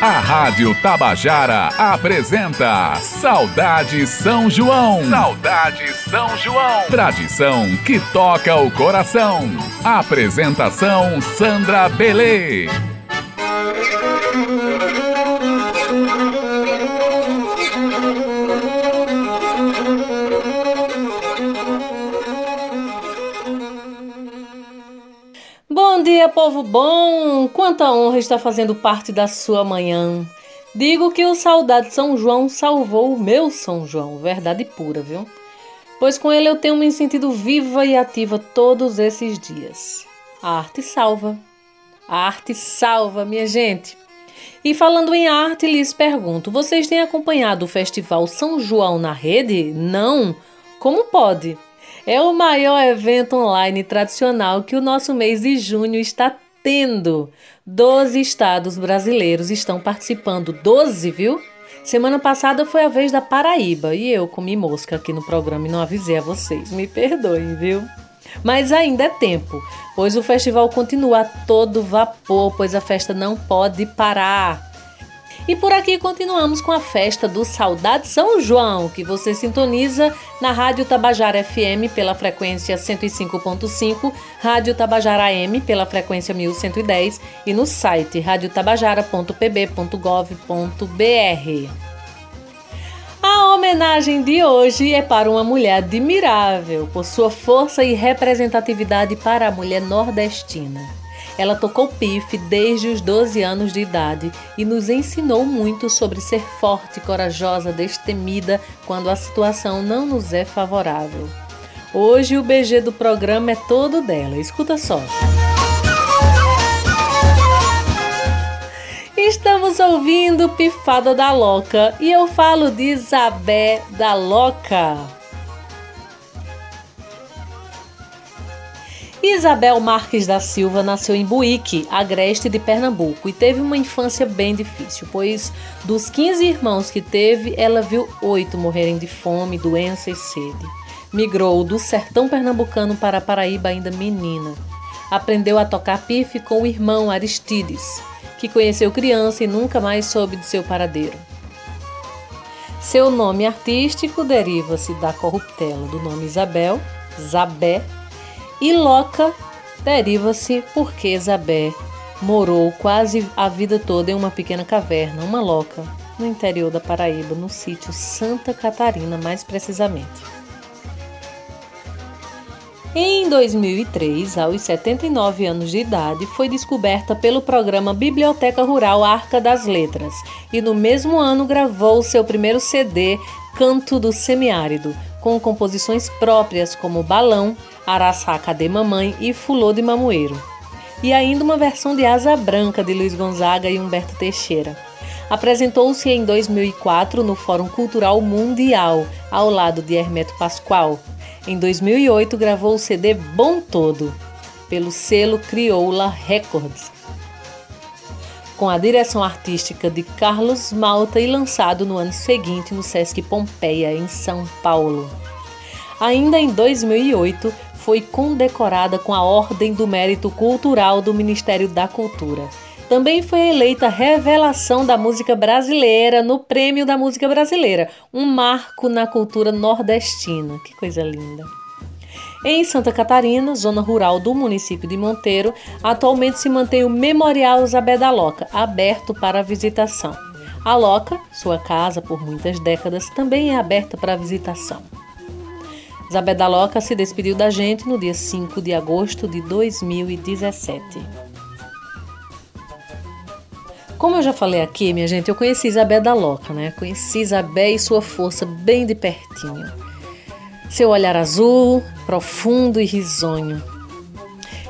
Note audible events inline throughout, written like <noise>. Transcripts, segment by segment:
A Rádio Tabajara apresenta Saudade São João. Saudade São João. Tradição que toca o coração. Apresentação Sandra Belê. Dia, povo bom! Quanta honra está fazendo parte da sua manhã. Digo que o Saudade São João salvou o meu São João, verdade pura, viu? Pois com ele eu tenho me sentido viva e ativa todos esses dias. A arte salva. A arte salva, minha gente. E falando em arte, lhes pergunto: vocês têm acompanhado o Festival São João na rede? Não? Como pode? É o maior evento online tradicional que o nosso mês de junho está tendo. Doze estados brasileiros estão participando. Doze, viu? Semana passada foi a vez da Paraíba e eu comi mosca aqui no programa e não avisei a vocês. Me perdoem, viu? Mas ainda é tempo, pois o festival continua todo vapor, pois a festa não pode parar. E por aqui continuamos com a festa do Saudade São João, que você sintoniza na Rádio Tabajara FM pela frequência 105.5, Rádio Tabajara AM pela frequência 1110 e no site radiotabajara.pb.gov.br. A homenagem de hoje é para uma mulher admirável por sua força e representatividade para a mulher nordestina. Ela tocou pife desde os 12 anos de idade e nos ensinou muito sobre ser forte, corajosa, destemida quando a situação não nos é favorável. Hoje o BG do programa é todo dela. Escuta só. Estamos ouvindo Pifada da Loca e eu falo de Isabé da Loca. Isabel Marques da Silva nasceu em Buíque, agreste de Pernambuco, e teve uma infância bem difícil, pois dos 15 irmãos que teve, ela viu oito morrerem de fome, doença e sede. Migrou do sertão pernambucano para a Paraíba ainda menina. Aprendeu a tocar pife com o irmão Aristides, que conheceu criança e nunca mais soube de seu paradeiro. Seu nome artístico deriva-se da corruptela do nome Isabel, Zabé e Loca deriva-se porque Zabé morou quase a vida toda em uma pequena caverna, uma loca, no interior da Paraíba, no sítio Santa Catarina, mais precisamente. Em 2003, aos 79 anos de idade, foi descoberta pelo programa Biblioteca Rural Arca das Letras e no mesmo ano gravou seu primeiro CD, Canto do Semiárido, com composições próprias como Balão, Araçá Cadê Mamãe e Fulô de Mamoeiro. E ainda uma versão de Asa Branca de Luiz Gonzaga e Humberto Teixeira. Apresentou-se em 2004 no Fórum Cultural Mundial, ao lado de Hermeto Pascoal. Em 2008 gravou o CD Bom Todo, pelo selo Crioula Records, com a direção artística de Carlos Malta e lançado no ano seguinte no Sesc Pompeia, em São Paulo. Ainda em 2008, foi condecorada com a Ordem do Mérito Cultural do Ministério da Cultura. Também foi eleita Revelação da Música Brasileira no Prêmio da Música Brasileira, um marco na cultura nordestina. Que coisa linda! Em Santa Catarina, zona rural do município de Monteiro, atualmente se mantém o Memorial Zabé da Loca, aberto para visitação. A Loca, sua casa por muitas décadas, também é aberta para visitação. Zabé da Loca se despediu da gente no dia 5 de agosto de 2017. Como eu já falei aqui, minha gente, eu conheci Isabel da Loca, né? Conheci Isabel e sua força bem de pertinho. Seu olhar azul, profundo e risonho.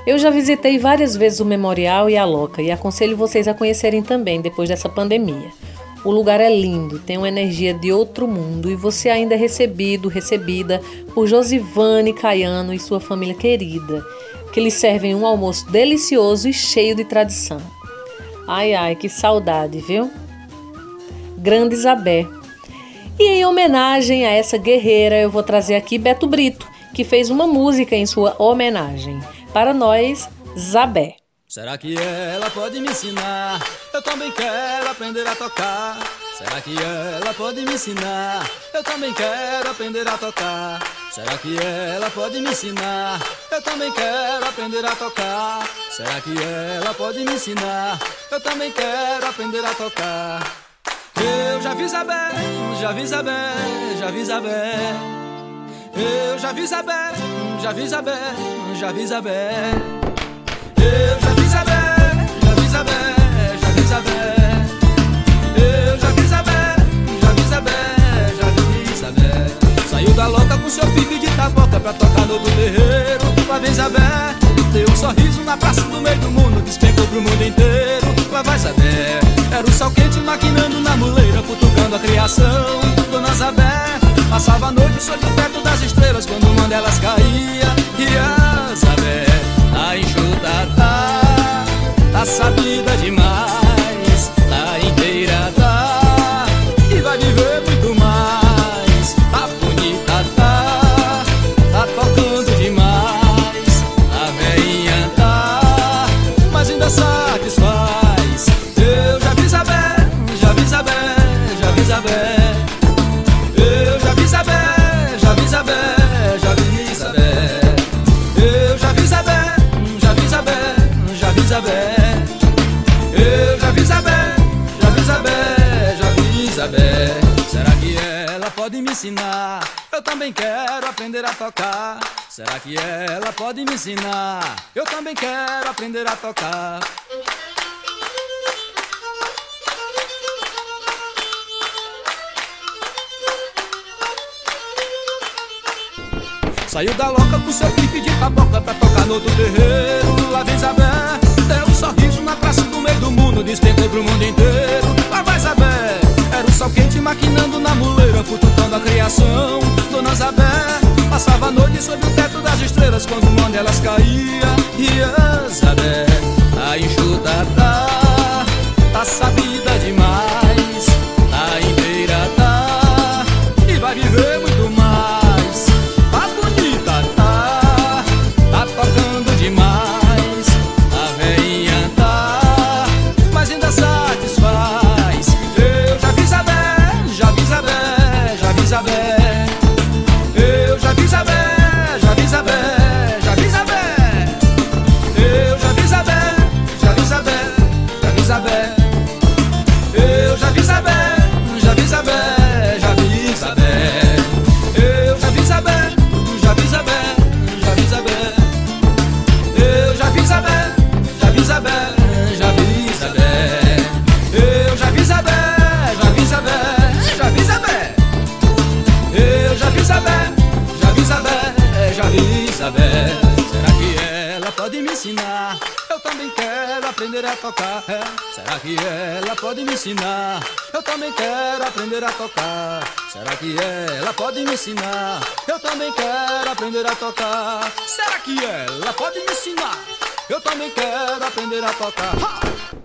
Eu já visitei várias vezes o Memorial e a Loca e aconselho vocês a conhecerem também depois dessa pandemia. O lugar é lindo, tem uma energia de outro mundo e você ainda é recebido, recebida por Josivane Caiano e sua família querida, que lhe servem um almoço delicioso e cheio de tradição. Ai, ai, que saudade, viu? Grande Isabé. E em homenagem a essa guerreira, eu vou trazer aqui Beto Brito, que fez uma música em sua homenagem. Para nós, Zabé. Será que ela pode me ensinar? Eu também quero aprender a tocar. Será que ela pode me ensinar? Eu também quero aprender a tocar. Será que ela pode me ensinar? Eu também quero aprender a tocar. Será que ela pode me ensinar? Eu também quero aprender a tocar. Eu já vi Isabel, já vi Isabel, já vi Isabel. Eu já vi Isabel, já vi Isabel, já vi Isabel. Seu pique de taboca pra tocar no do terreiro. Isabel, deu um sorriso na praça do meio do mundo, despencou pro mundo inteiro. Vai saber, era o sol quente maquinando na muleira, cutucando a criação. Dona Isabel passava a noite sob o teto das estrelas quando uma delas caía. E a Isabel, a enxuta tá, tá sabida demais. Tocar. Será que ela pode me ensinar? Eu também quero aprender a tocar. Saiu da loca com seu pique de taboca pra tocar no outro terreiro. Lá vem Isabel, deu um sorriso na praça do meio do mundo, despencou pro mundo inteiro. Lá vai Isabel. Era o sol quente maquinando na muleira, cutucando a criação. Dona Zabé passava a noite sob o teto das estrelas quando uma delas caía. E a Zabé, a enxuta tocar. É. Será que ela pode me ensinar? Eu também quero aprender a tocar. Será que ela pode me ensinar? Eu também quero aprender a tocar. Será que ela pode me ensinar? Eu também quero aprender a tocar. Ha!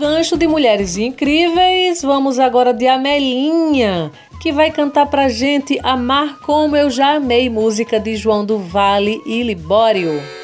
Gancho de Mulheres Incríveis, vamos agora de Amelinha, que vai cantar pra gente Amar Como Eu Já Amei, música de João do Vale e Libório.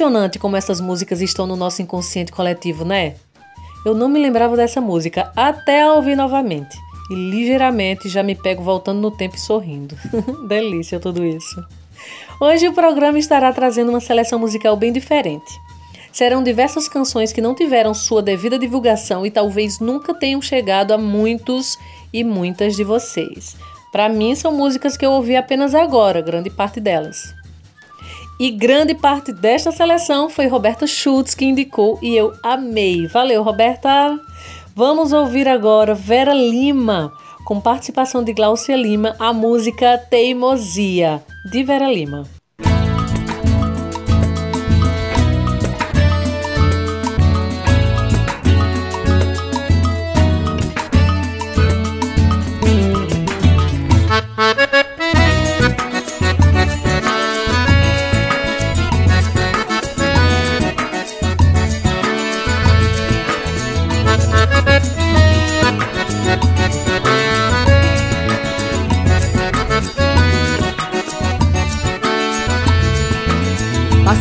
Impressionante como essas músicas estão no nosso inconsciente coletivo, né? Eu não me lembrava dessa música até a ouvir novamente. E ligeiramente já me pego voltando no tempo e sorrindo. <laughs> Delícia tudo isso. Hoje o programa estará trazendo uma seleção musical bem diferente. Serão diversas canções que não tiveram sua devida divulgação e talvez nunca tenham chegado a muitos e muitas de vocês. Para mim, são músicas que eu ouvi apenas agora, grande parte delas. E grande parte desta seleção foi Roberta Schultz que indicou e eu amei. Valeu, Roberta! Vamos ouvir agora Vera Lima, com participação de Glaucia Lima, a música Teimosia, de Vera Lima.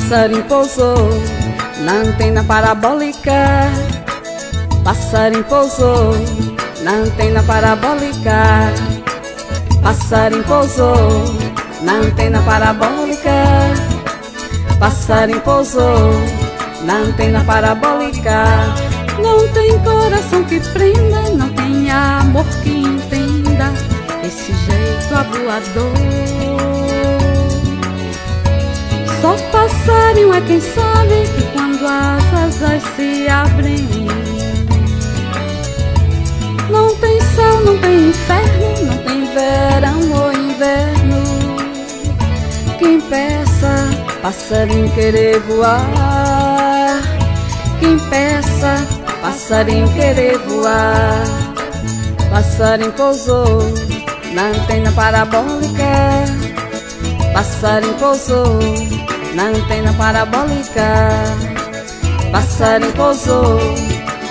Passarinho pousou na antena parabólica. Passarinho pousou na antena parabólica. Passarinho pousou na antena parabólica. Passarinho pousou na antena parabólica. Não tem coração que prenda, não tem amor que entenda esse jeito avoador. Só passarinho é quem sabe que quando as asas se abrem Não tem céu, não tem inferno, não tem verão ou inverno. Quem peça, passarinho querer voar. Quem peça, passarinho querer voar. Passarinho pousou na antena parabólica. Passarinho pousou na antena parabólica. Passarinho pousou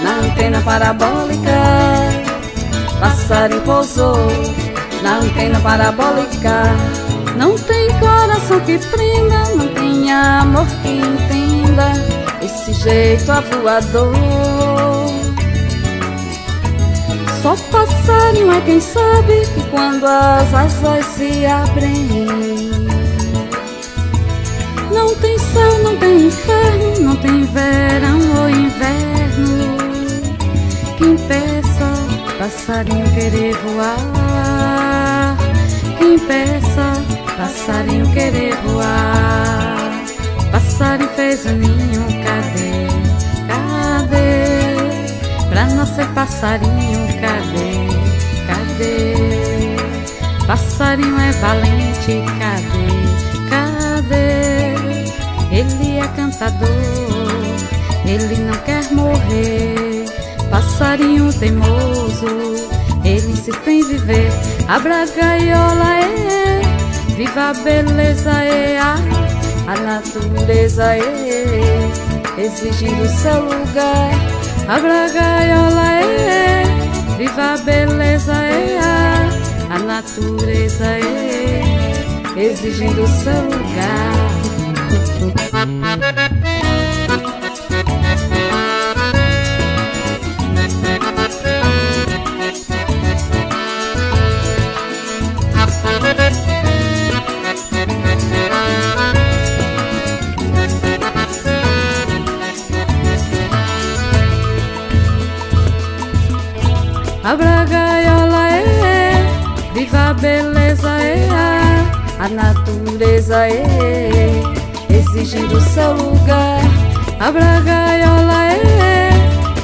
na antena parabólica. Passarinho pousou na antena parabólica. Não tem coração que prenda, não tem amor que entenda esse jeito avoador. Só passarinho é quem sabe que quando as asas se abrem não tem céu, não tem inferno, não tem verão ou inverno que impeça passarinho querer voar. Que impeça passarinho querer voar. Passarinho fez o ninho, cadê? Cadê? Pra nascer passarinho, cadê? Cadê? Passarinho é valente, cadê? Cadê? Ele é cantador, ele não quer morrer. Passarinho teimoso, ele insiste em viver. Abra a gaiola, é, viva a beleza, é, a, natureza, é, exigindo seu lugar. Abra a gaiola, é, viva a beleza, é, a natureza, é, exigindo seu lugar. Abra a gaiola, é, viva a beleza, é, a natureza, é exigindo seu lugar. Abra a gaiola, é,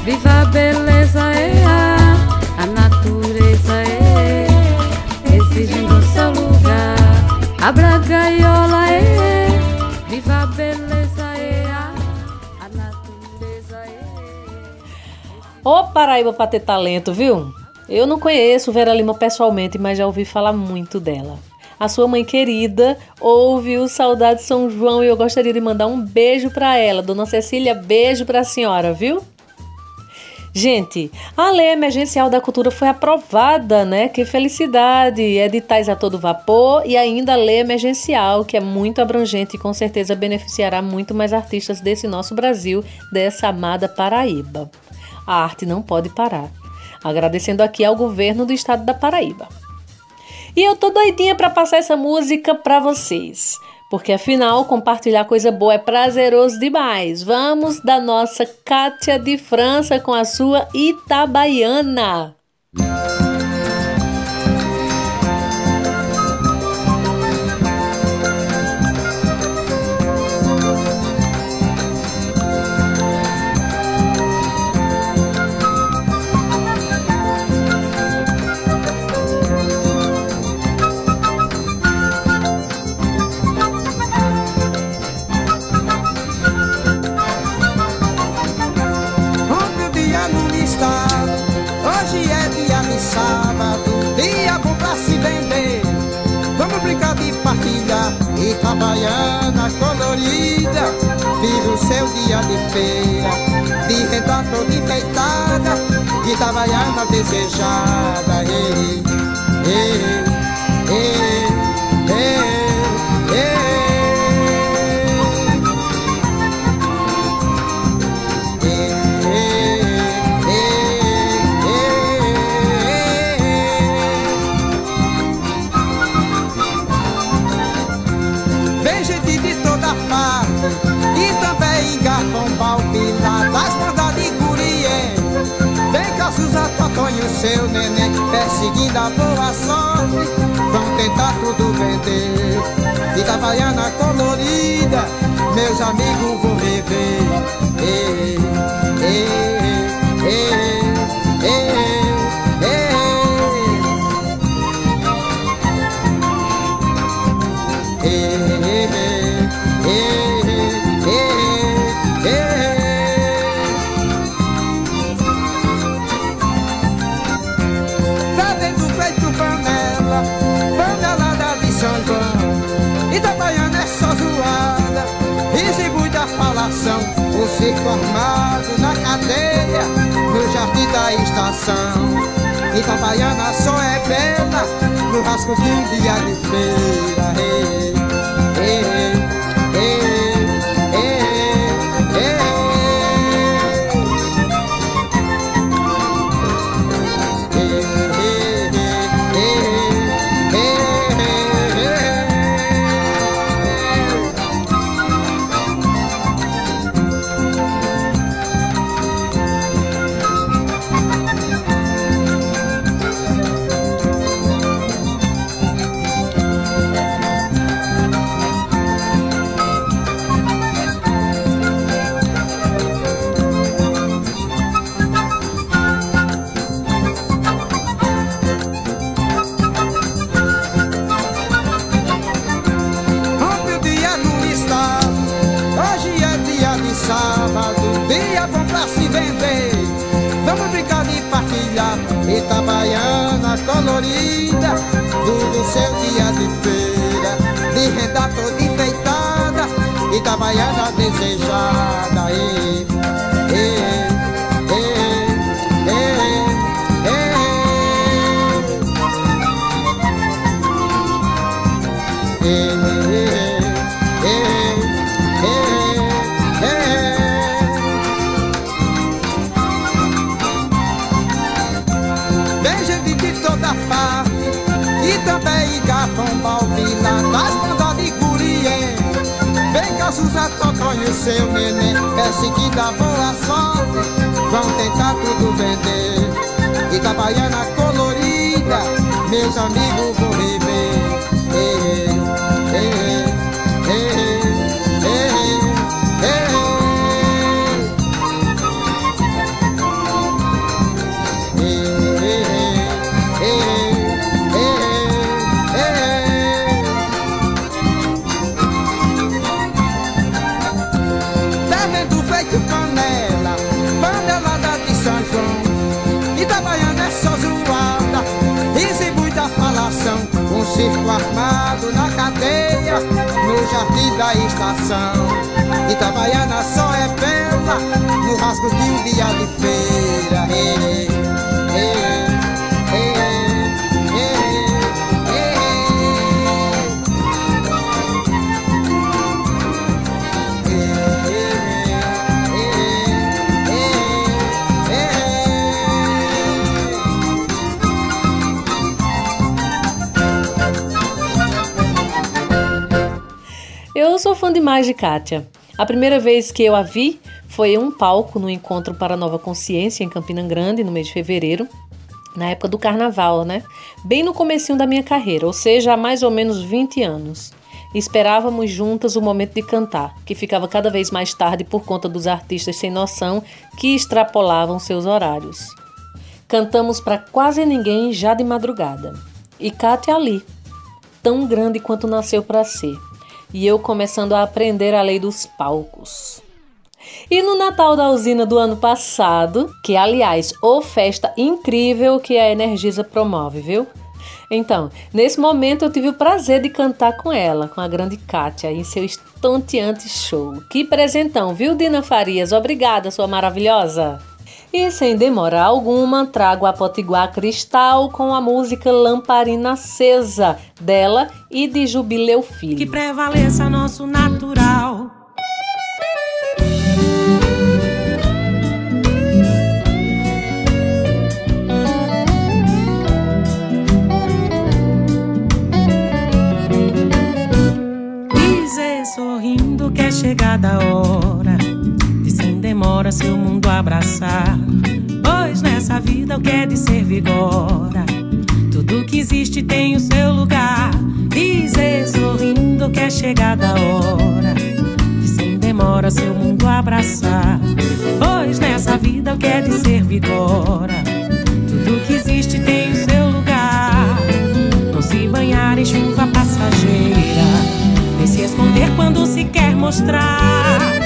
viva a beleza, é, a natureza, é, exigindo seu lugar. Abra a gaiola, é, viva a beleza, é, a natureza, é. Ô Paraíba pra ter talento, viu? Eu não conheço Vera Lima pessoalmente, mas já ouvi falar muito dela a sua mãe querida ouve o Saudade São João e eu gostaria de mandar um beijo para ela. Dona Cecília, beijo para a senhora, viu? Gente, a lei emergencial da cultura foi aprovada, né? Que felicidade! Editais a todo vapor e ainda a lei emergencial, que é muito abrangente e com certeza beneficiará muito mais artistas desse nosso Brasil, dessa amada Paraíba. A arte não pode parar. Agradecendo aqui ao governo do estado da Paraíba. E eu tô doidinha para passar essa música para vocês porque afinal compartilhar coisa boa é prazeroso demais. Vamos da nossa Kátia de França com a sua Itabaiana. Itabaiana colorida Vive o seu dia de feira De renda toda enfeitada Itabaiana desejada ei, ei, ei, ei, ei. Totonho, perseguindo a boa sorte, vão tentar tudo vender. Itabaiana colorida, meus amigos vão rever. Ei, ei, ei, estação. Itabaiana só é bela no rasgo de um dia de feira. Ei, ei, Perseguindo a boa sorte. Vão tentar tudo vender. Itabaiana colorida Meus amigos vão rever circo armado na cadeia, no jardim da estação. Itabaiana só é bela no rasgo de um dia de fã demais de Kátia. A primeira vez que eu a vi foi em um palco no Encontro para a Nova Consciência em Campina Grande, no mês de fevereiro, na época do carnaval, né? Bem no comecinho da minha carreira, ou seja, há mais ou menos 20 anos. Esperávamos juntas o momento de cantar, que ficava cada vez mais tarde por conta dos artistas sem noção que extrapolavam seus horários. Cantamos para quase ninguém já de madrugada. E Kátia ali, tão grande quanto nasceu para ser. E eu começando a aprender a lei dos palcos. E no Natal da usina do ano passado, que aliás, ô festa incrível que a Energisa promove, viu? Então, nesse momento eu tive o prazer de cantar com ela, com a grande Kátia, em seu estonteante show. Que presentão, viu, Dina Farias? Obrigada, sua maravilhosa! E sem demora alguma, trago a Potiguar Cristal com a música Lamparina Acesa, dela e de Jubileu Filho. Que prevaleça nosso natural chegada a hora demora seu mundo abraçar. Pois nessa vida o que é de ser vigora. Tudo que existe tem o seu lugar. Dizer sorrindo que é chegada a hora de sem demora seu mundo abraçar. Pois nessa vida o que é de ser vigora. Tudo que existe tem o seu lugar. Não se banhar em chuva passageira se esconder quando se quer mostrar.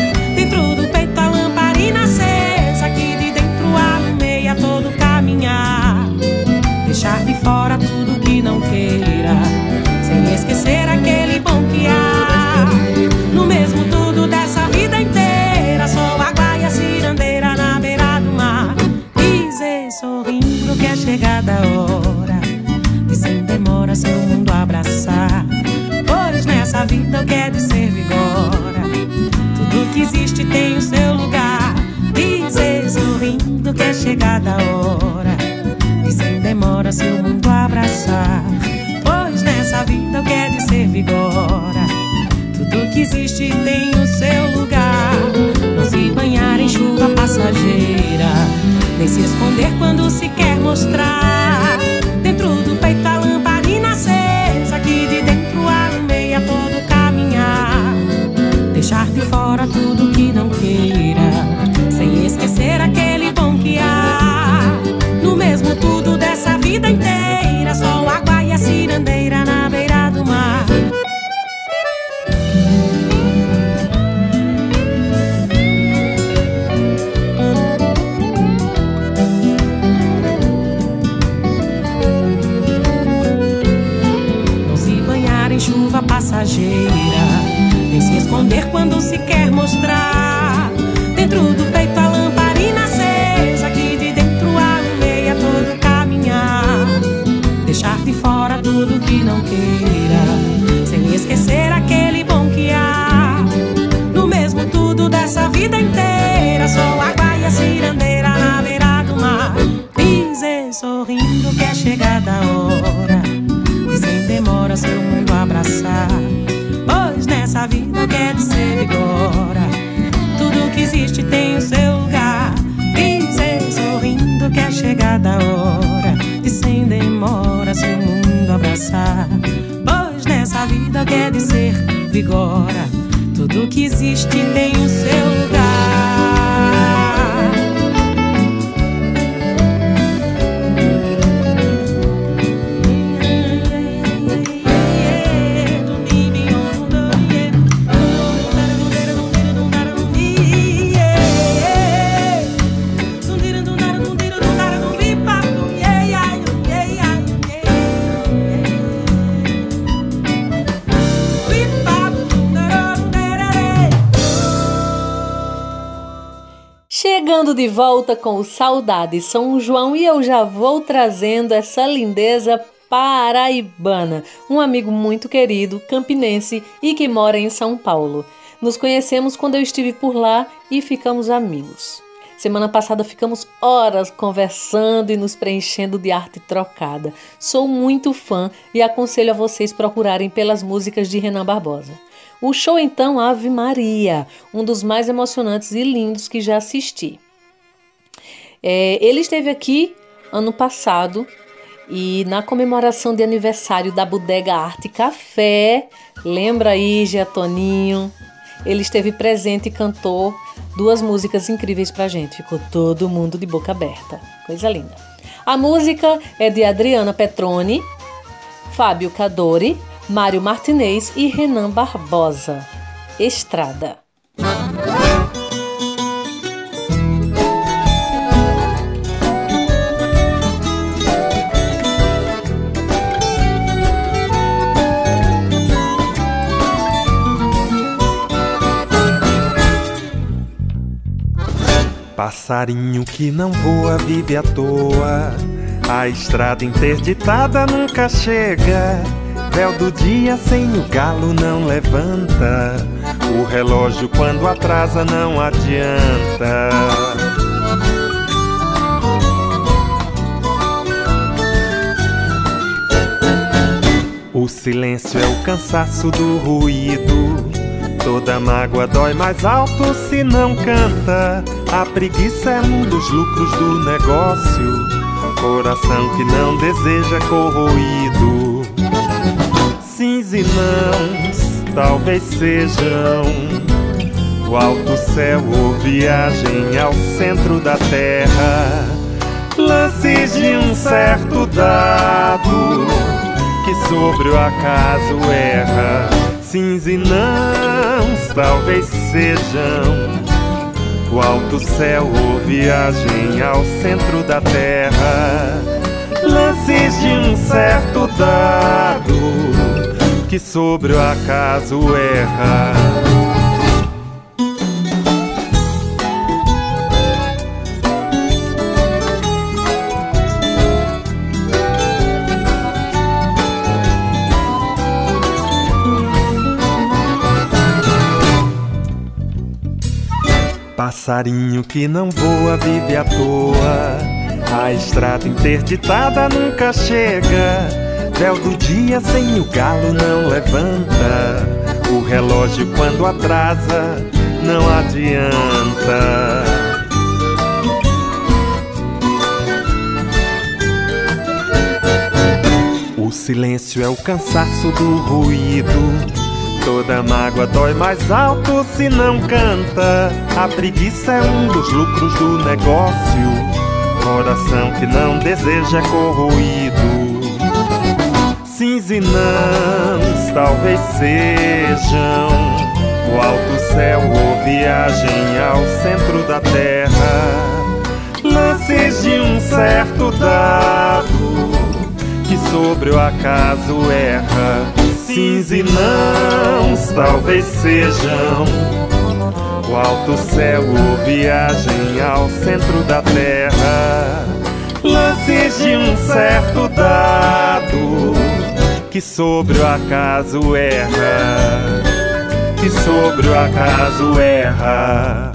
Existe tem o seu lugar. Dizer sorrindo que é chegada a hora. E sem demora seu mundo abraçar. Pois nessa vida o que é de ser vigora. Tudo que existe tem o seu lugar. Não se banhar em chuva passageira. Nem se esconder quando se quer mostrar. Fora tudo que não queira, sem esquecer aquele bom que há. No mesmo tudo dessa vida inteira, só água e a cirandeira na beira do mar. Volta com o Saudade São João e eu já vou trazendo essa lindeza paraibana, um amigo muito querido, campinense e que mora em São Paulo. Nos conhecemos quando eu estive por lá e ficamos amigos. Semana passada ficamos horas conversando e nos preenchendo de arte trocada. Sou muito fã e aconselho a vocês procurarem pelas músicas de Renan Barbosa. O show então Ave Maria, um dos mais emocionantes e lindos que já assisti. É, ele esteve aqui ano passado e na comemoração de aniversário da Bodega Arte Café, lembra aí, Toninho? Ele esteve presente e cantou duas músicas incríveis pra gente. Ficou todo mundo de boca aberta. Coisa linda. A música é de Adriana Petroni, Fábio Cadori, Mário Martinez e Renan Barbosa. Estrada. Passarinho que não voa vive à toa. A estrada interditada nunca chega. Véu do dia sem o galo não levanta. O relógio quando atrasa não adianta. O silêncio é o cansaço do ruído. Toda mágoa dói mais alto se não canta. A preguiça é um dos lucros do negócio. Coração que não deseja corroído. Sims e nãos talvez sejam o alto céu ou viagem ao centro da terra. Lances de um certo dado que sobre o acaso erra. Sims e nãos talvez sejam o alto céu ou viagem ao centro da terra. Lances de um certo dado que sobre o acaso erra. Passarinho que não voa vive à toa. A estrada interditada nunca chega. Véu do dia sem o galo não levanta. O relógio quando atrasa não adianta. O silêncio é o cansaço do ruído Toda mágoa dói mais alto se não canta. A preguiça é um dos lucros do negócio. Coração que não deseja corroído. Sims e talvez sejam o alto céu ou viagem ao centro da terra. Lances de um certo dado que sobre o acaso erra sims e talvez sejam o alto céu ou viagem ao centro da terra. Lances de um certo dado que sobre o acaso erra, que sobre o acaso erra.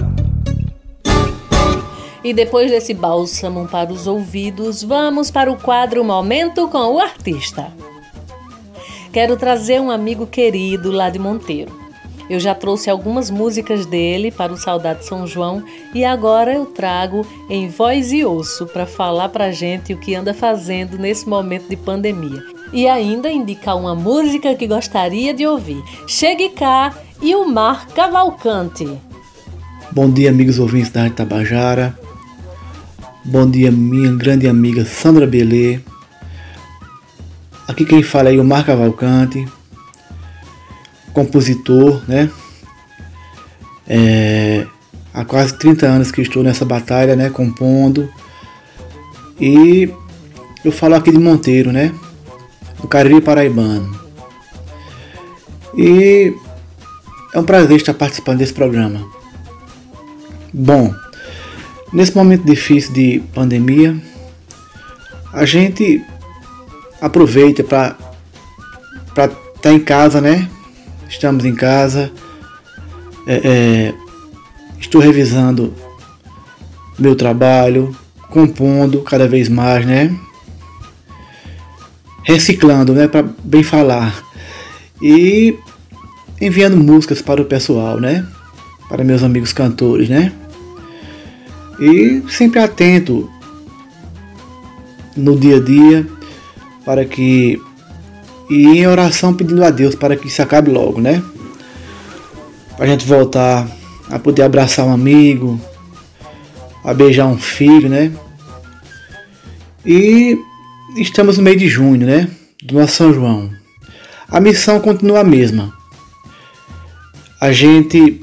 E depois desse bálsamo para os ouvidos, vamos para o quadro Momento com o Artista quero trazer um amigo querido lá de Monteiro. Eu já trouxe algumas músicas dele para o Saudade São João e agora eu trago em voz e osso para falar para gente o que anda fazendo nesse momento de pandemia. E ainda indicar uma música que gostaria de ouvir. Chegue cá e o Mar Cavalcante. Bom dia, amigos ouvintes da Rádio Tabajara. Bom dia, minha grande amiga Sandra Belê. Aqui quem fala é o Mar Cavalcante, compositor, né? É, há quase 30 anos que estou nessa batalha, né? Compondo. E eu falo aqui de Monteiro, né? Do Cariri Paraibano. E é um prazer estar participando desse programa. Bom, nesse momento difícil de pandemia, a gente aproveita para estar tá em casa, né? Estamos em casa. É, é, estou revisando meu trabalho, compondo cada vez mais, né? Reciclando, né? Para bem falar. E enviando músicas para o pessoal, né? Para meus amigos cantores, né? E sempre atento no dia a dia para que e em oração pedindo a Deus para que isso acabe logo, né? Para a gente voltar a poder abraçar um amigo, a beijar um filho, né? E estamos no meio de junho, né? Do nosso São João. A missão continua a mesma. A gente,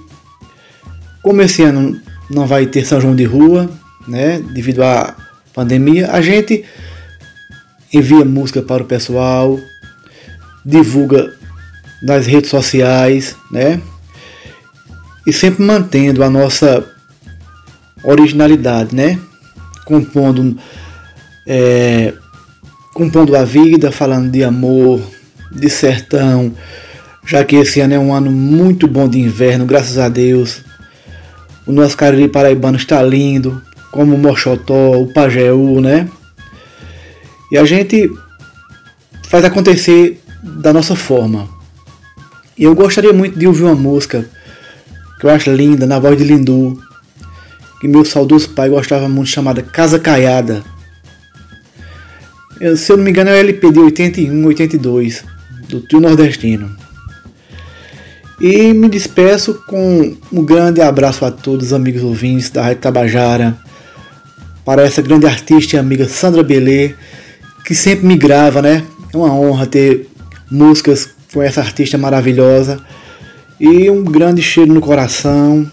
como esse ano não vai ter São João de rua, né? Devido à pandemia, a gente envia música para o pessoal, divulga nas redes sociais, né? E sempre mantendo a nossa originalidade, né? Compondo, é, compondo a vida, falando de amor, de sertão, já que esse ano é um ano muito bom de inverno, graças a Deus. O nosso Cariri Paraibano está lindo, como o Mochotó, o Pajeú, né? E a gente faz acontecer da nossa forma. E eu gostaria muito de ouvir uma música que eu acho linda, na voz de Lindu, que meu saudoso pai gostava muito, chamada Casa Caiada. Eu, se eu não me engano é o LP de 81, 82, do trio nordestino. E me despeço com um grande abraço a todos os amigos ouvintes da Rádio Tabajara, para essa grande artista e amiga Sandra Belê, que sempre me grava, né? É uma honra ter músicas com essa artista maravilhosa. E um grande cheiro no coração.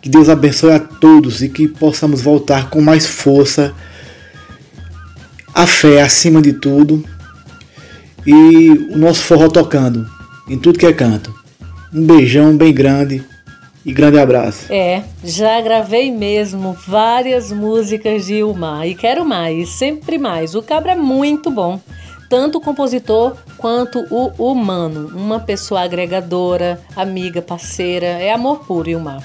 Que Deus abençoe a todos e que possamos voltar com mais força. A fé acima de tudo. E o nosso forró tocando em tudo que é canto. Um beijão bem grande e grande abraço. É, já gravei mesmo várias músicas de Ilmar e quero mais, sempre mais. O cabra é muito bom tanto o compositor quanto o humano, uma pessoa agregadora, amiga, parceira, é amor puro, Ilmar.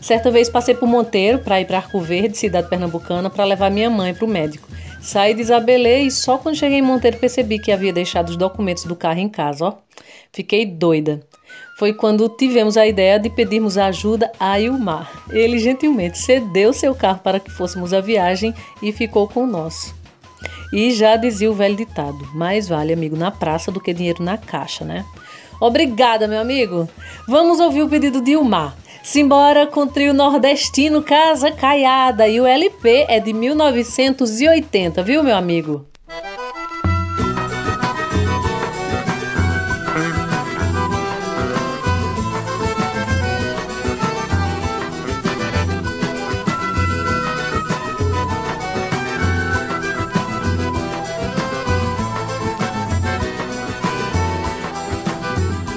Certa vez passei por Monteiro para ir para Arco Verde, cidade pernambucana, para levar minha mãe para o médico. Saí de Isabelê e só quando cheguei em Monteiro percebi que havia deixado os documentos do carro em casa, ó. Fiquei doida. Foi quando tivemos a ideia de pedirmos ajuda a Ilmar. Ele gentilmente cedeu seu carro para que fôssemos à viagem e ficou com nosso. E já dizia o velho ditado: mais vale amigo na praça do que dinheiro na caixa, né? Obrigada, meu amigo. Vamos ouvir o pedido de Ilmar. Simbora com o trio nordestino Casa Caiada e o LP é de 1980, viu, meu amigo?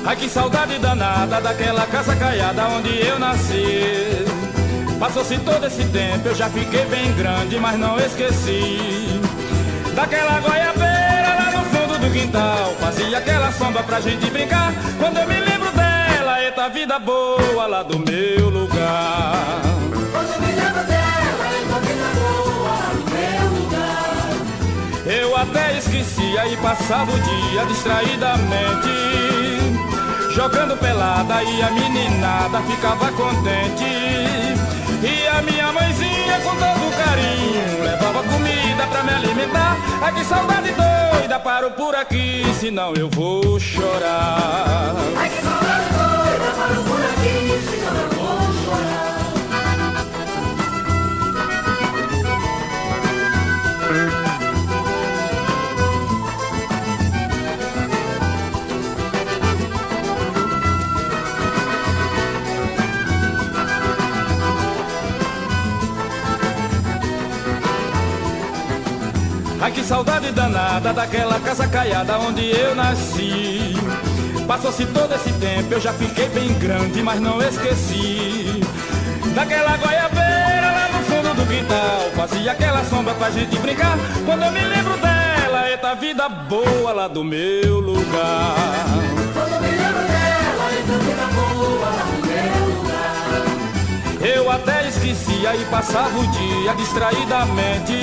Ai que saudade danada daquela casa caiada onde eu nasci. Passou-se todo esse tempo, eu já fiquei bem grande, mas não esqueci. Daquela goiabeira lá no fundo do quintal, fazia aquela sombra pra gente brincar. Quando eu me lembro dela, eita vida boa lá do meu lugar. Quando eu me lembro dela, eita vida boa lá do meu lugar. Eu até esquecia e passava o dia distraidamente jogando pelada e a meninada ficava contente. E a minha mãezinha com todo carinho levava comida pra me alimentar. Ai que saudade doida, paro por aqui, senão eu vou chorar. Ai que saudade doida, paro por aqui, senão eu vou chorar. Ai que saudade danada daquela casa caiada onde eu nasci. Passou-se todo esse tempo, eu já fiquei bem grande, mas não esqueci. Daquela goiabeira lá no fundo do quintal, fazia aquela sombra pra gente brincar. Quando eu me lembro dela, eita vida boa lá do meu lugar. Quando eu me lembro dela, eita vida boa lá do meu lugar. Eu até esquecia e passava o dia distraidamente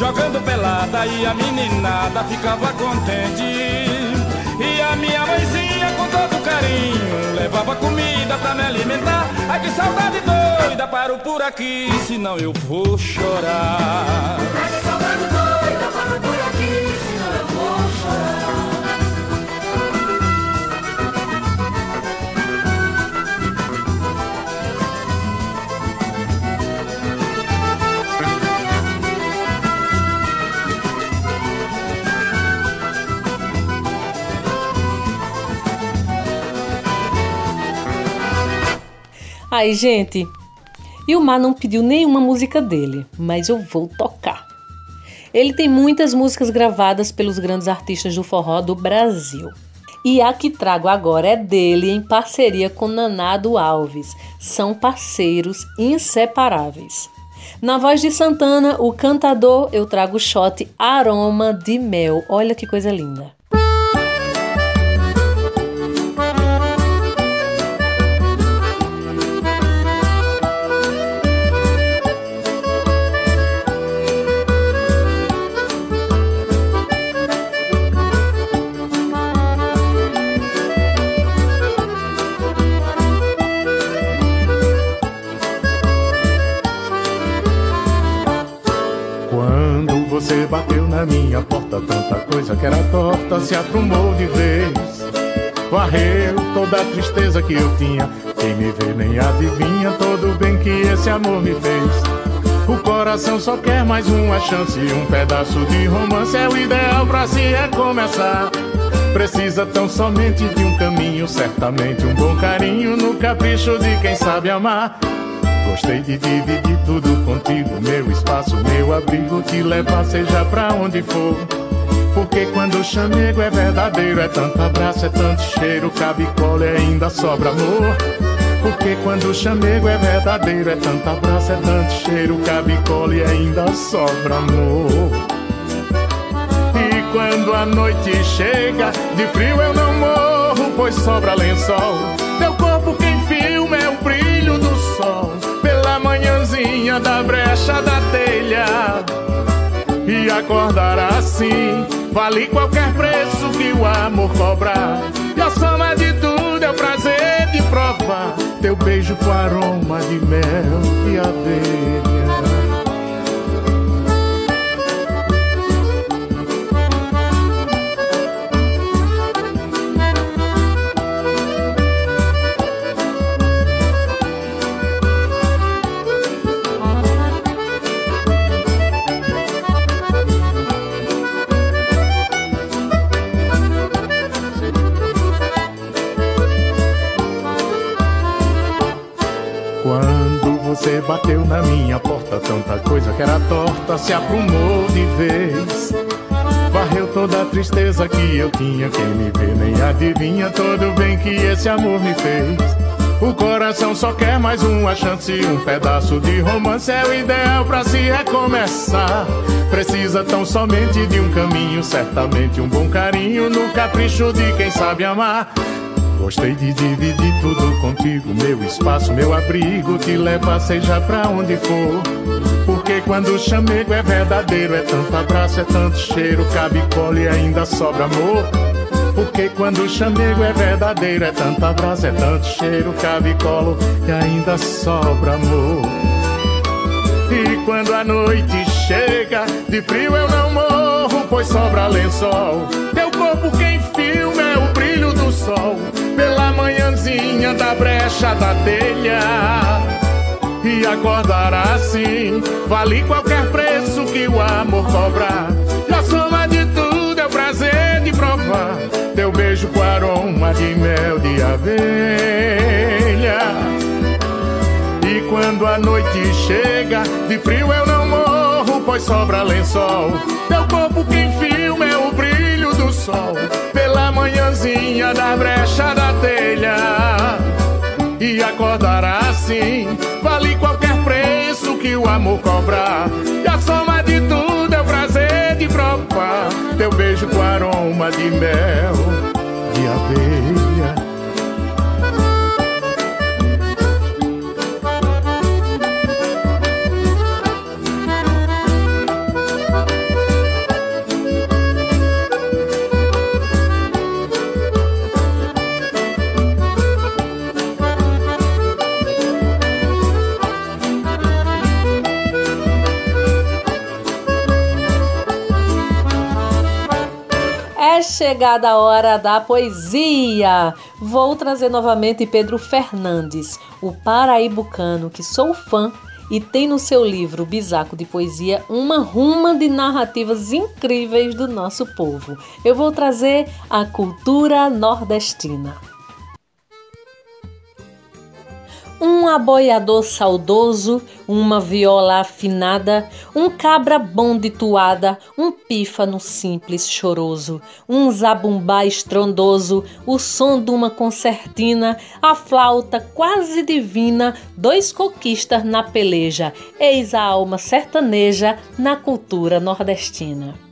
jogando pelada e a meninada ficava contente. E a minha mãezinha com todo carinho, levava comida pra me alimentar. Ai que saudade doida, paro por aqui, senão eu vou chorar. Ai, gente, e o Mar não pediu nenhuma música dele, mas eu vou tocar. Ele tem muitas músicas gravadas pelos grandes artistas do forró do Brasil. E a que trago agora é dele em parceria com Nanado Alves. São parceiros inseparáveis. Na voz de Santana, o cantador, eu trago o shot Aroma de Mel. Olha que coisa linda. Na minha porta tanta coisa que era torta se aprumou de vez. Varreu toda a tristeza que eu tinha. Quem me vê nem adivinha todo o bem que esse amor me fez. O coração só quer mais uma chance, um pedaço de romance é o ideal para se recomeçar. Precisa tão somente de um caminho, certamente um bom carinho no capricho de quem sabe amar. Gostei de dividir tudo contigo, meu espaço, meu abrigo, te levar seja pra onde for. Porque quando o chamego é verdadeiro, é tanto abraço, é tanto cheiro, cabe cola e ainda sobra amor. Porque quando o chamego é verdadeiro, é tanto abraço, é tanto cheiro, cabe cola e ainda sobra amor. E quando a noite chega, de frio eu não morro, pois sobra lençol. Da brecha da telha. E acordar assim vale qualquer preço que o amor cobrar. E a soma de tudo é o prazer de provar teu beijo com aroma de mel e abelha. Bateu na minha porta, tanta coisa que era torta se aprumou de vez. Varreu toda a tristeza que eu tinha, quem me vê nem adivinha todo o bem que esse amor me fez. O coração só quer mais uma chance, um pedaço de romance é o ideal para se recomeçar. Precisa tão somente de um caminho, certamente um bom carinho no capricho de quem sabe amar. Gostei de dividir tudo contigo, meu espaço, meu abrigo, te levar seja pra onde for. Porque quando o chamego é verdadeiro, é tanto abraço, é tanto cheiro, cabe colo e ainda sobra amor. Porque quando o chamego é verdadeiro, é tanto abraço, é tanto cheiro, cabe colo e ainda sobra amor. E quando a noite chega, de frio eu não morro, pois sobra lençol. Teu corpo quem filma é o brilho do sol pela manhãzinha da brecha da telha. E acordar assim vale qualquer preço que o amor cobrar. E a soma de tudo é o prazer de provar teu beijo com aroma de mel de abelha. E quando a noite chega, de frio eu não morro, pois sobra lençol. Teu corpo quem filma é o brilho do sol manhãzinha da brecha da telha. E acordar assim Vale qualquer preço que o amor cobrar E a soma de tudo é o prazer de provar Teu beijo com aroma de mel de abelha chegada a hora da poesia. Vou trazer novamente Pedro Fernandes, o paraíbucano que sou fã e tem no seu livro Bisaco de Poesia uma ruma de narrativas incríveis do nosso povo. Eu vou trazer a cultura nordestina. Um aboiador saudoso, uma viola afinada, um cabra bom de toada, um pífano simples choroso, um zabumbá estrondoso, o som de uma concertina, a flauta quase divina, dois coquistas na peleja, eis a alma sertaneja na cultura nordestina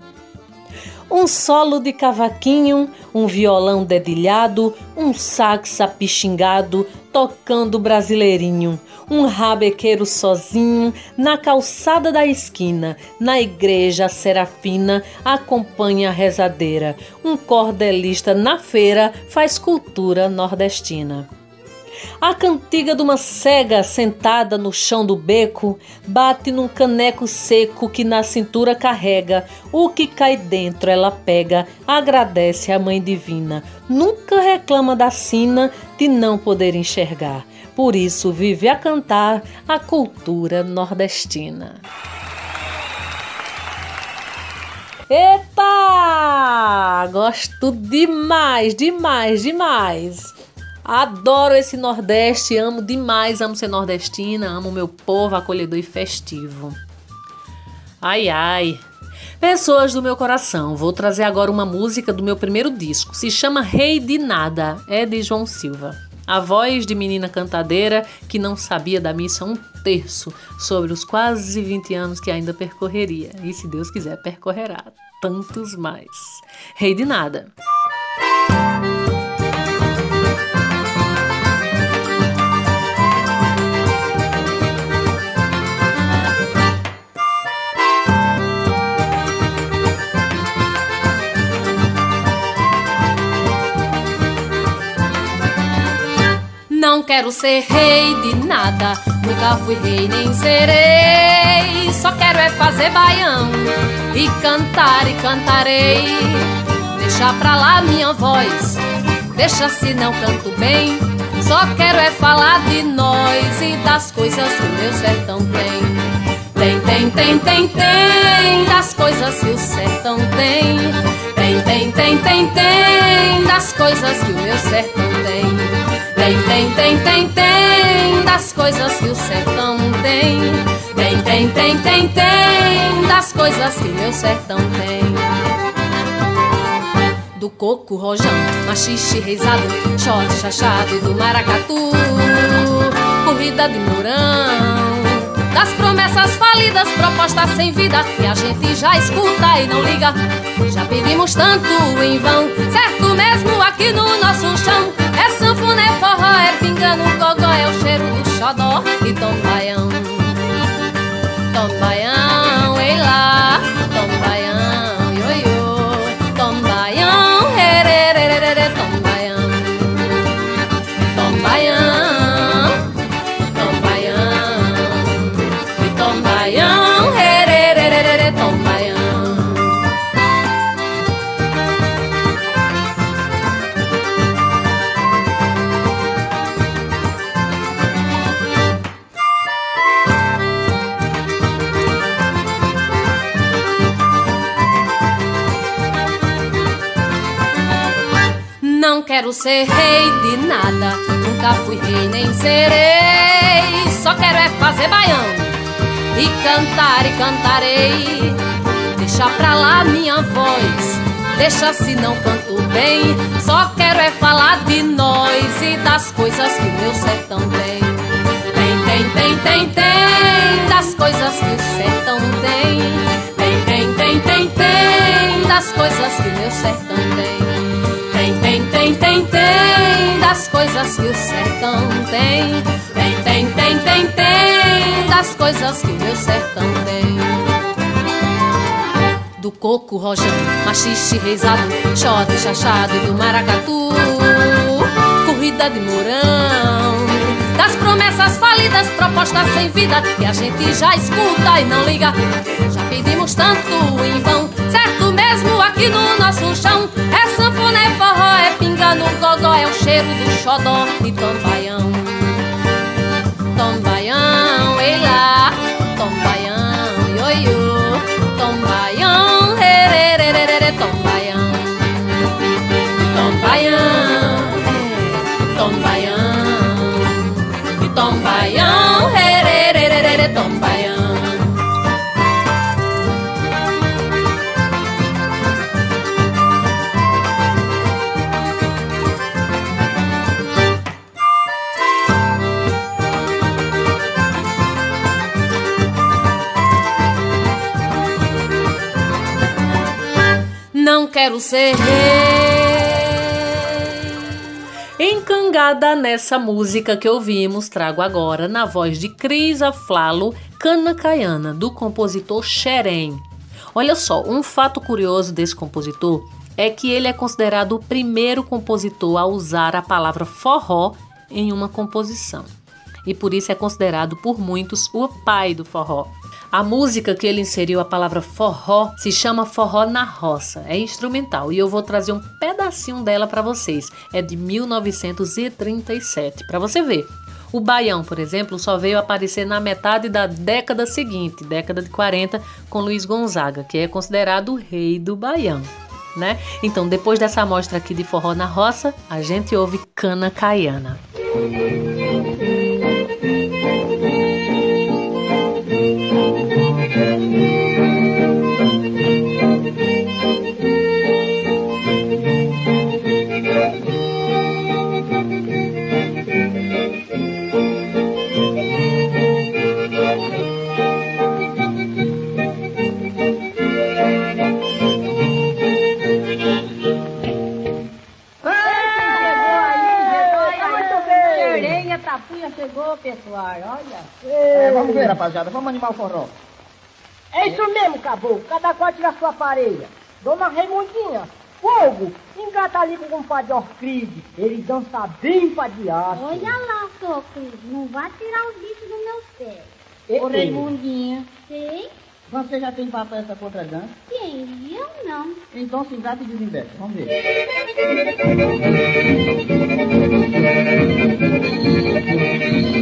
um solo de cavaquinho, um violão dedilhado, um sax apixingado, tocando brasileirinho, um rabequeiro sozinho, na calçada da esquina, na igreja serafina, acompanha a rezadeira, um cordelista na feira faz cultura nordestina. A cantiga de uma cega sentada no chão do beco bate num caneco seco que na cintura carrega. O que cai dentro ela pega, agradece à Mãe Divina. Nunca reclama da sina de não poder enxergar. Por isso vive a cantar a cultura nordestina. Epa! Gosto demais, demais, demais. Adoro esse Nordeste, amo demais, amo ser nordestina, amo meu povo acolhedor e festivo. Ai ai. Pessoas do meu coração, vou trazer agora uma música do meu primeiro disco. Se chama Rei de Nada, é de João Silva. A voz de menina cantadeira que não sabia da missa um terço sobre os quase 20 anos que ainda percorreria. E se Deus quiser, percorrerá tantos mais. Rei de Nada. Não quero ser rei de nada, nunca fui rei nem serei. Só quero é fazer baião e cantar e cantarei. Deixa pra lá minha voz, deixa se não canto bem. Só quero é falar de nós e das coisas que o meu sertão tem. Tem, tem, tem, tem, tem das coisas que o sertão tem. Tem, tem, tem, tem, tem das coisas que o meu sertão tem. Tem, tem, tem, tem, tem das coisas que o sertão tem. Tem, tem, tem, tem, tem das coisas que meu sertão tem. Do coco rojão, machixe reizado, shot chachado e do maracatu. Corrida de mourão. Das promessas falidas, propostas sem vida que a gente já escuta e não liga. Já pedimos tanto em vão, certo mesmo aqui no nosso chão. É sanfona, é forró, é pingando, gogó, é o cheiro do xodó e tom baião. Ser rei de nada, nunca fui rei nem serei. Só quero é fazer baião e cantar e cantarei. Deixa pra lá minha voz, deixa se não canto bem. Só quero é falar de nós e das coisas que o meu sertão tem. Tem, tem, tem, tem, tem das coisas que o sertão tem. Tem, tem, tem, tem, tem das coisas que o meu sertão tem. Tem, tem, das coisas que o sertão tem. Tem, tem, tem, tem, tem das coisas que o meu sertão tem. Do coco rojão, machixe reizado, xote chachado e do maracatu. Corrida de mourão, das promessas falidas, propostas sem vida que a gente já escuta e não liga. Já pedimos tanto em vão, certo mesmo aqui no nosso chão. Essa bunda no gogó é o cheiro do xodó e tombaião. Tombaião, ei lá, tombaião, ioiô, tombaião, herererere, tombaião. Tombaião, tombaião, quero ser rei. Encangada nessa música que ouvimos, trago agora na voz de Cris Aflalo, Cana Caiana, do compositor Xerém. Olha só, um fato curioso desse compositor é que ele é considerado o primeiro compositor a usar a palavra forró em uma composição. E por isso é considerado por muitos o pai do forró. A música que ele inseriu a palavra forró se chama Forró na Roça. É instrumental e eu vou trazer um pedacinho dela para vocês. É de 1937, para você ver. O baião, por exemplo, só veio aparecer na metade da década seguinte, década de 40, com Luiz Gonzaga, que é considerado o rei do baião. Né? Então, depois dessa amostra aqui de forró na roça, a gente ouve cana caiana. Tapuia chegou, pessoal, olha. É, vamos ver, rapaziada, vamos animar o forró. É isso mesmo, caboclo. Cada qual tira a sua pareia. Dona Raimundinha, fogo, engata ali com o compadre Orcride. Ele dança bem pra diacho. Olha lá, seu Orcride, não vai tirar o bicho do meu pé. Ô, Raimundinha, Sei? você já tem papo essa contradança? Quem? Eu não. Então se engata e desembesta. Vamos ver. <laughs> Thank you.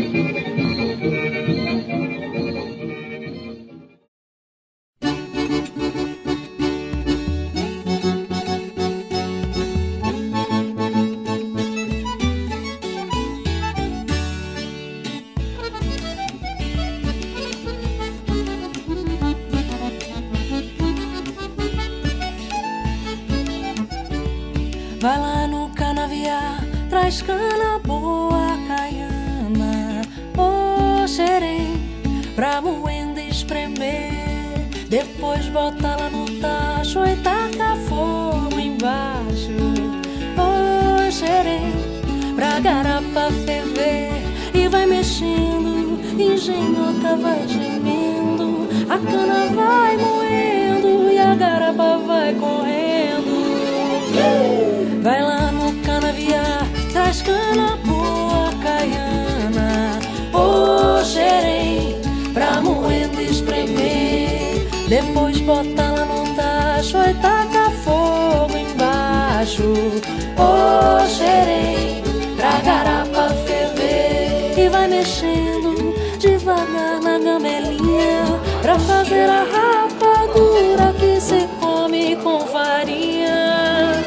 Ô xerém, pra garapa ferver. E vai mexendo devagar na gamelinha, pra fazer a rapadura que se come com farinha.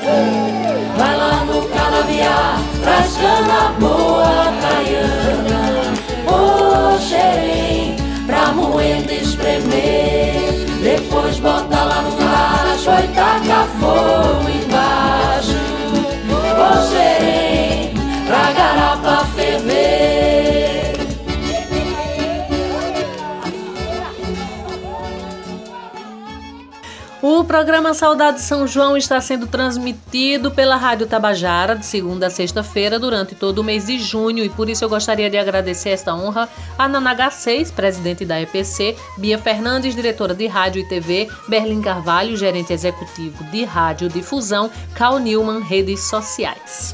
Vai lá no canavial, traz cana boa, caiana, ô xerém, pra moenda espremer. Depois bota lá no tacho e taca fogo embaixo, programa Saudade São João está sendo transmitido pela Rádio Tabajara de segunda a sexta-feira durante todo o mês de junho e por isso eu gostaria de agradecer esta honra a Nanaga 6, presidente da EPC, Bia Fernandes, diretora de Rádio e TV, Berlim Carvalho, gerente executivo de Rádio Difusão, Cal Newman, redes sociais.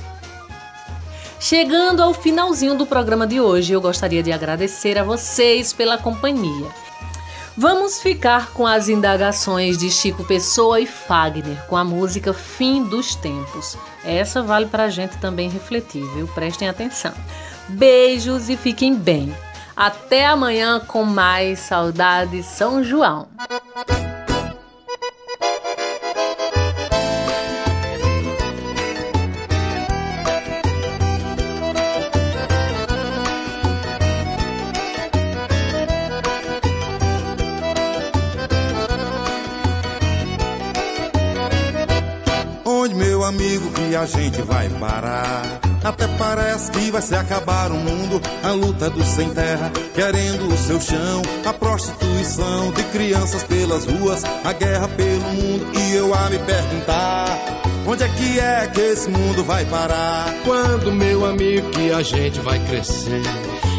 Chegando ao finalzinho do programa de hoje, eu gostaria de agradecer a vocês pela companhia. Vamos ficar com as indagações de Chico Pessoa e Fagner com a música Fim dos Tempos. Essa vale para a gente também refletir, viu? Prestem atenção. Beijos e fiquem bem. Até amanhã com mais Saudade São João. Amigo que a gente vai parar. Até parece que vai se acabar o mundo, a luta do sem terra, querendo o seu chão, a prostituição de crianças pelas ruas, a guerra pelo mundo e eu a me perguntar. Onde é que é que esse mundo vai parar? Quando, meu amigo, que a gente vai crescer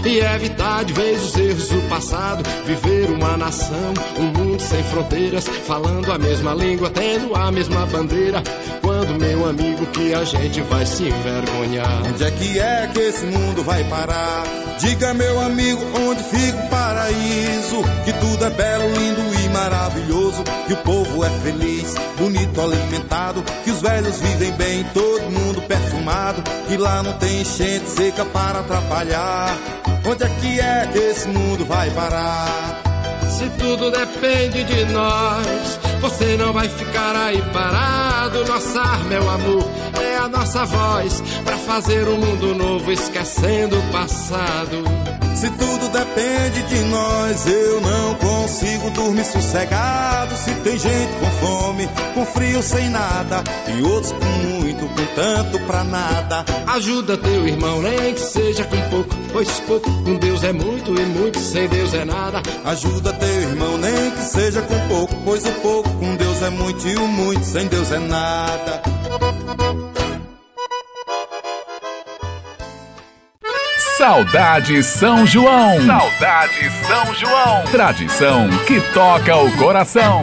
e evitar de vez os erros do passado, viver uma nação, um mundo sem fronteiras, falando a mesma língua, tendo a mesma bandeira. Quando, meu amigo, que a gente vai se envergonhar? Onde é que é que esse mundo vai parar? Diga, meu amigo, onde fica o paraíso? Que tudo é belo, lindo e maravilhoso, que o povo é feliz, bonito, alimentado, que os velhos vivem bem, todo mundo perfumado, que lá não tem enchente seca para atrapalhar. Onde é que é que esse mundo vai parar? Se tudo depende de nós, você não vai ficar aí parado. Nossa arma é o amor, a nossa voz para fazer um mundo novo, esquecendo o passado. Se tudo depende de nós, eu não consigo dormir sossegado. Se tem gente com fome, com frio sem nada, e outros com muito, com tanto pra nada. Ajuda teu irmão, nem que seja com pouco, pois pouco com Deus é muito e muito sem Deus é nada. Ajuda teu irmão, nem que seja com pouco, pois o pouco com Deus é muito e o muito sem Deus é nada. Saudade São João. Saudade São João. Tradição que toca o coração.